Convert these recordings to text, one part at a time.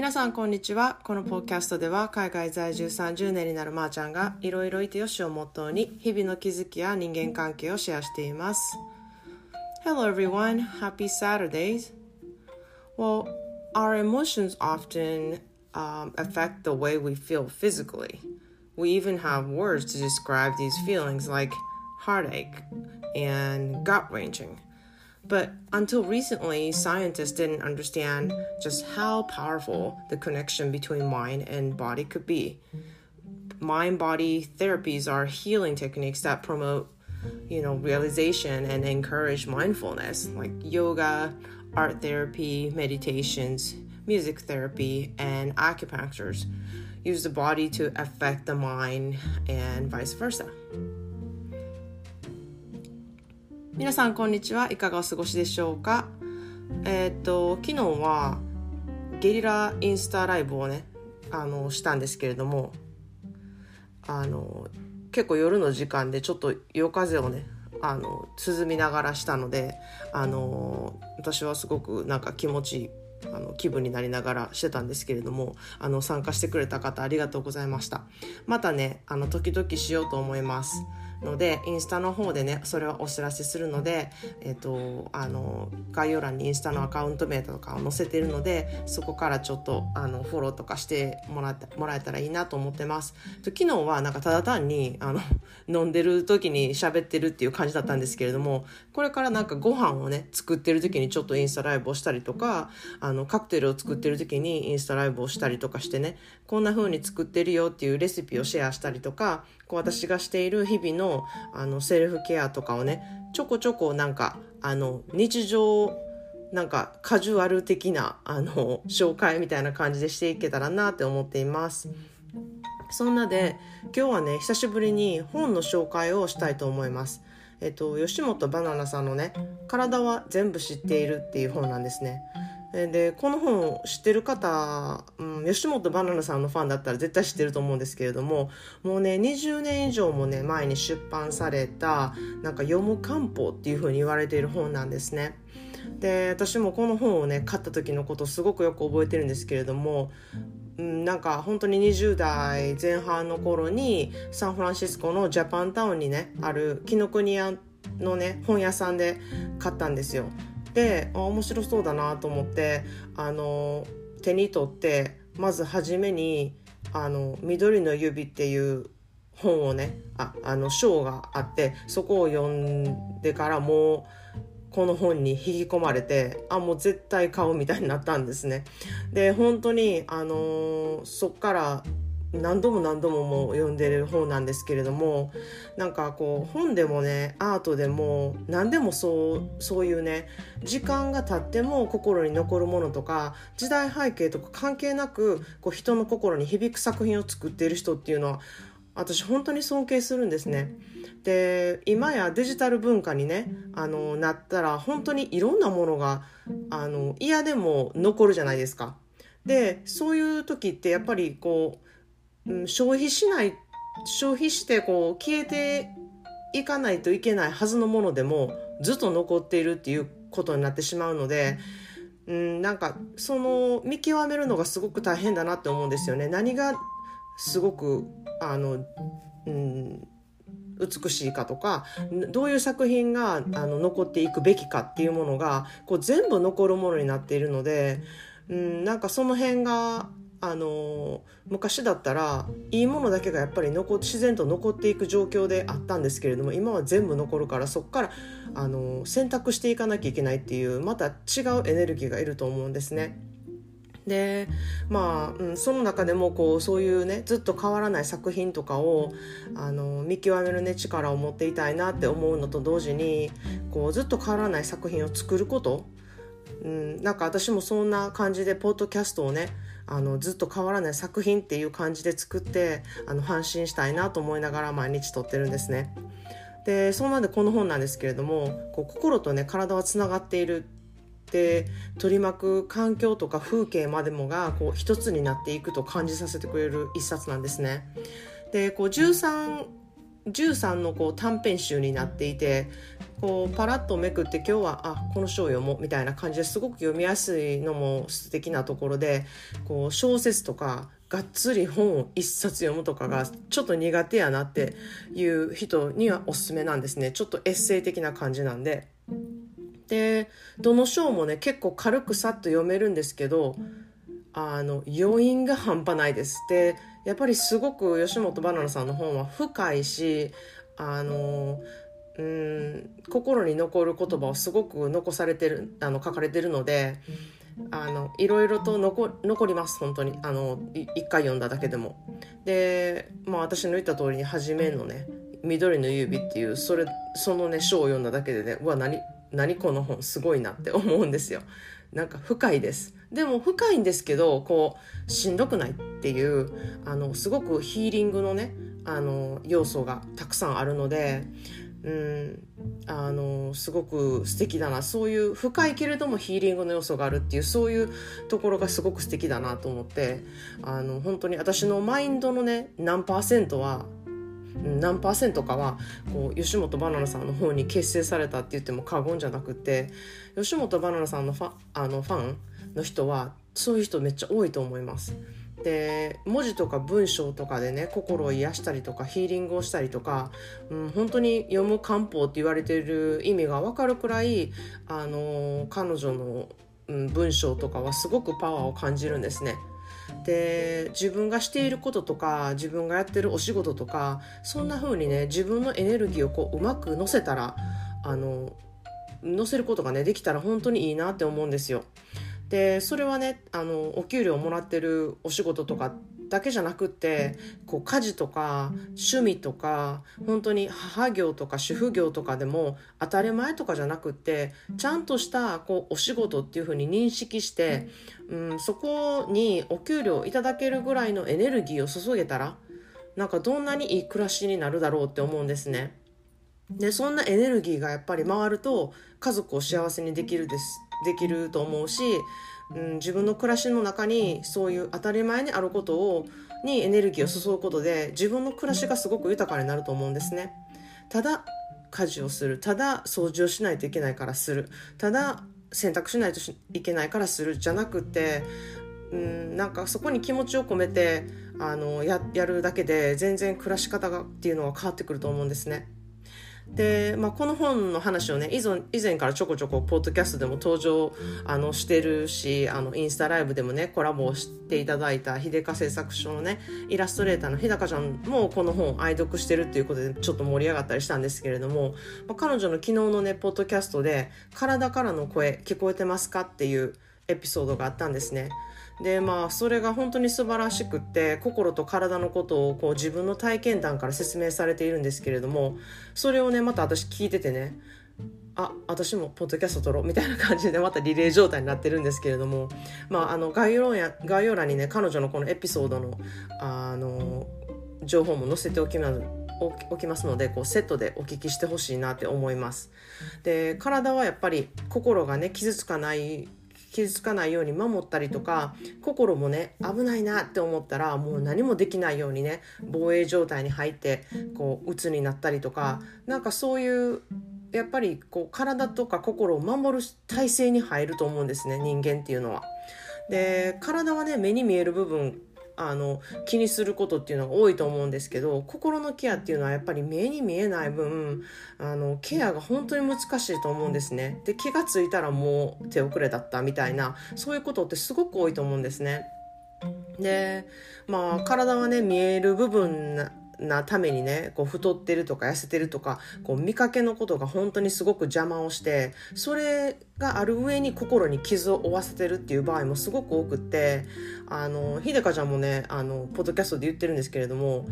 皆さんこんにちはこのポッキャストでは海外在住30年になるまーちゃんがいろいろいてよしをモットーに日々の気づきや人間関係をシェアしています Hello everyone, happy Saturdays Well, our emotions often um, affect the way we feel physically We even have words to describe these feelings like heartache and gut wrenching But until recently, scientists didn't understand just how powerful the connection between mind and body could be. Mind body therapies are healing techniques that promote, you know, realization and encourage mindfulness, like yoga, art therapy, meditations, music therapy, and acupunctures. Use the body to affect the mind and vice versa. 皆さんこんにちは。いかがお過ごしでしょうか？えー、っと昨日はゲリラインスタライブをねあのしたんですけれどもあの結構夜の時間でちょっと夜風をねあの涼みながらしたのであの私はすごくなんか気持ちいいあの気分になりながらしてたんですけれどもあの参加してくれた方ありがとうございました。またねあの時々しようと思います。のでインスタの方でねそれはお知らせするので、えーと、あの概要欄にインスタのアカウント名とかを載せてるのでそこからちょっとあのフォローとかしてもらもらえたらいいなと思ってます。と昨日はなんかただ単にあの飲んでる時に喋ってるっていう感じだったんですけれどもこれからなんかご飯をね作ってる時にちょっとインスタライブをしたりとかあのカクテルを作ってる時にインスタライブをしたりとかしてねこんな風に作ってるよっていうレシピをシェアしたりとかこう私がしている日々のあのセルフケアとかをねちょこちょこなんかあの日常なんかカジュアル的なあの紹介みたいな感じでしていけたらなって思っています。そんなで今日はね久しぶりに本の紹介をしたいと思います。えっと吉本バナナさんのね「体は全部知っている」っていう本なんですね。でこの本を知ってる方、うん、吉本バナナさんのファンだったら絶対知ってると思うんですけれどももうね20年以上もね前に出版されたなんか読む漢方っていう風に言われている本なんですね。で私もこの本をね買った時のことすごくよく覚えてるんですけれども、うん、なんか本当に20代前半の頃にサンフランシスコのジャパンタウンにねある紀ノ国屋のね本屋さんで買ったんですよ。であ面白そうだなと思ってあの手に取ってまず初めに「あの緑の指」っていう本をねああの章があってそこを読んでからもうこの本に引き込まれてあもう絶対買うみたいになったんですね。で本当にあのそっから何度も何度ももう読んでる本なんですけれどもなんかこう本でもねアートでも何でもそうそういうね時間が経っても心に残るものとか時代背景とか関係なくこう人の心に響く作品を作っている人っていうのは私本当に尊敬するんですね。で今やデジタル文化にねあのなったら本当にいろんなものがあの嫌でも残るじゃないですか。でそういう時ってやっぱりこううん、消費しない消費してこう消えていかないといけないはずのものでもずっと残っているっていうことになってしまうので、うん、なんかその見極めるのがすごく大変だなって思うんですよね。何がすごくあの、うん、美しいかとかどういう作品があの残っていくべきかっていうものがこう全部残るものになっているので、うん、なんかその辺があの昔だったらいいものだけがやっぱり残自然と残っていく状況であったんですけれども今は全部残るからそこからあの選択していかなきゃいけないっていうまた違うエネルギーがいると思うんですね。でまあ、うん、その中でもこうそういうねずっと変わらない作品とかをあの見極めるね力を持っていたいなって思うのと同時にこうずっと変わらない作品を作ること、うん、なんか私もそんな感じでポッドキャストをねあのずっと変わらない作品っていう感じで作ってあの配信したいなと思いながら毎日撮ってるんですね。でそんなんでこの本なんですけれどもこう心とね体はつながっているで取り巻く環境とか風景までもがこう一つになっていくと感じさせてくれる一冊なんですね。でこう13 13のこう短編集になっていてこうパラッとめくって今日はあこの章読もうみたいな感じですごく読みやすいのも素敵なところでこう小説とかがっつり本を一冊読むとかがちょっと苦手やなっていう人にはおすすめなんですねちょっとエッセイ的な感じなんで。でどの章もね結構軽くさっと読めるんですけどあの余韻が半端ないです。でやっぱりすごく吉本ばなナさんの本は深いしあのうん心に残る言葉をすごく残されてるあの書かれてるのであのいろいろと残残ります本当にあの一回読んだだけでも。でまあ私の言った通りに初めのね「緑の指」っていうそれそのね章を読んだだけでねうわ何何この本すごいなって思うんですよ。なんか深いです。でも深いんですけどこうしんどくないっていうあのすごくヒーリングのねあの要素がたくさんあるのでうんあのすごく素敵だなそういう深いけれどもヒーリングの要素があるっていうそういうところがすごく素敵だなと思ってあの本当に私のマインドのね何パーセントは何パーセントかはこう吉本ばなナさんの方に結成されたって言っても過言じゃなくて吉本ばなナさんのファあのファンの人はそういう人めっちゃ多いと思います。で文字とか文章とかでね心を癒したりとかヒーリングをしたりとか、うん、本当に読む漢方って言われてる意味が分かるくらいあの彼女の、うん、文章とかはすごくパワーを感じるんですね。で自分がしていることとか自分がやってるお仕事とかそんな風にね自分のエネルギーをこううまく乗せたらあの乗せることがねできたら本当にいいなって思うんですよ。でそれはねあのお給料をもらってるお仕事とかだけじゃなくってこう家事とか趣味とか本当に母業とか主婦業とかでも当たり前とかじゃなくってちゃんとしたこうお仕事っていうふうに認識して、うん、そこにお給料いただけるぐらいのエネルギーを注げたらなんかどんなにいい暮らしになるだろうって思うんですね。でそんなエネルギーがやっぱり回ると家族を幸せにできるですできると思うし、うん、自分の暮らしの中にそういう当たり前にあることをにエネルギーを注ぐことで自分の暮らしがすごく豊かになると思うんですね。ただ家事をするただ掃除をしないといけないからするただ洗濯しないといけないからするじゃなくて、うん、なんかそこに気持ちを込めてあのややるだけで全然暮らし方がっていうのは変わってくると思うんですね。で、まあ、この本の話をね以前以前からちょこちょこポッドキャストでも登場あのしてるしあのインスタライブでもねコラボをしていただいた秀香製作所のねイラストレーターの日高ちゃんもこの本を愛読してるっていうことでちょっと盛り上がったりしたんですけれども、まあ、彼女の昨日のねポッドキャストで「体からの声聞こえてますか?」っていうエピソードがあったんですね。でまあそれが本当に素晴らしくって心と体のことをこう自分の体験談から説明されているんですけれどもそれをねまた私聞いててねあ私もポッドキャスト撮ろうみたいな感じでまたリレー状態になってるんですけれども、まあ、あの概要欄概要欄にね彼女のこのエピソードのあの情報も載せておきますおきますのでこうセットでお聞きしてほしいなって思います。で体はやっぱり心がね傷つかない傷つかないように守ったりとか心もね危ないなって思ったらもう何もできないようにね防衛状態に入ってこう鬱になったりとかなんかそういうやっぱりこう体とか心を守る体制に入ると思うんですね人間っていうのは。で体はね目に見える部分あの気にすることっていうのが多いと思うんですけど心のケアっていうのはやっぱり目に見えない分あのケアが本当に難しいと思うんですね。で気が付いたらもう手遅れだったみたいなそういうことってすごく多いと思うんですね。でまあ体はね見える部分なためにねこう太ってるとか痩せてるとかこう見かけのことが本当にすごく邪魔をしてそれがある上に心に傷を負わせてるっていう場合もすごく多くってあの秀香ちゃんもねあのポッドキャストで言ってるんですけれども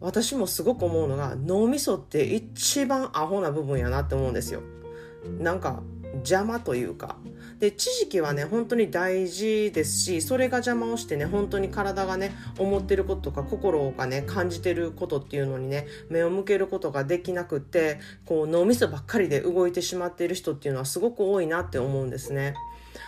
私もすごく思うのが脳みそって一番アホな部分やなって思うんですよ。なんか邪魔というかで知識はね本当に大事ですしそれが邪魔をしてね本当に体がね思ってることとか心がね感じてることっていうのにね目を向けることができなくってこう脳みそばっかりで動いてしまっている人っていうのはすごく多いなって思うんですね。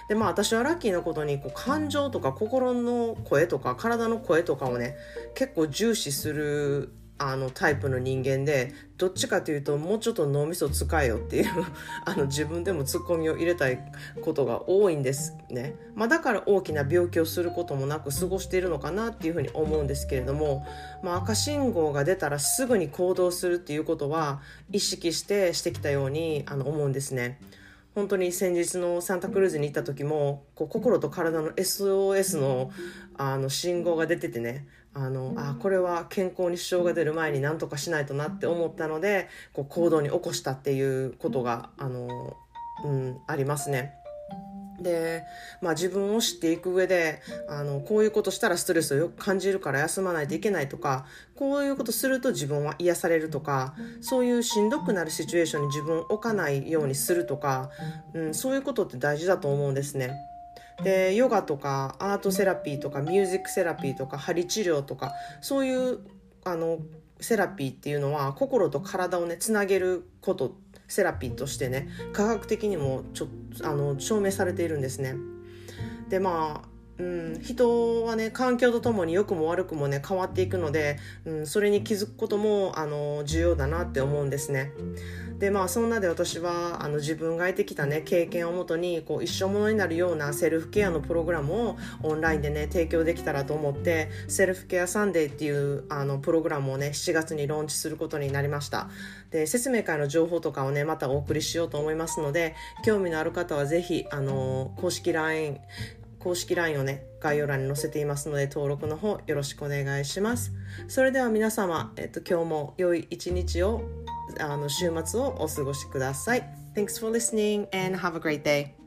でまあ私はラッキーなことにこう感情とか心の声とか体の声とかをね結構重視するあのタイプの人間でどっちかというともうちょっと脳みそ使えよっていう あの自分でもツッコミを入れたいことが多いんですね、まあ、だから大きな病気をすることもなく過ごしているのかなっていうふうに思うんですけれども、まあ、赤信号が出たらすぐに行動するっていうことは意識してしてきたようにあの思うんですね。本当に先日のサンタクルーズに行った時もこう心と体の SOS のあの信号が出ててねあのあこれは健康に支障が出る前に何とかしないとなって思ったのでこう行動に起こしたっていうことがあの、うん、ありますね。で、まあ、自分を知っていく上であのこういうことしたらストレスをよく感じるから休まないといけないとかこういうことすると自分は癒されるとかそういうしんどくなるシチュエーションに自分を置かないようにするとか、うん、そういうことって大事だと思うんですね。でヨガとかアートセラピーとかミュージックセラピーとか針治療とかそういうあのセラピーっていうのは心と体をねつなげることセラピーとしてね科学的にもちょあの証明されているんですね。でまあうん、人はね環境とともに良くも悪くもね変わっていくので、うん、それに気づくこともあの重要だなって思うんですね。でまあそんなで私はあの自分が得てきたね経験をもとにこう一生ものになるようなセルフケアのプログラムをオンラインでね提供できたらと思ってセルフケアサンデーっていうあのプログラムをね7月にローンチすることになりましたで説明会の情報とかをねまたお送りしようと思いますので興味のある方はぜひあの公式 LINE 公式 LINE をね、概要欄に載せていますので、登録の方よろしくお願いします。それでは皆様、えっと、今日も良い一日を、あの、週末をお過ごしください。Thanks for listening and have a great day.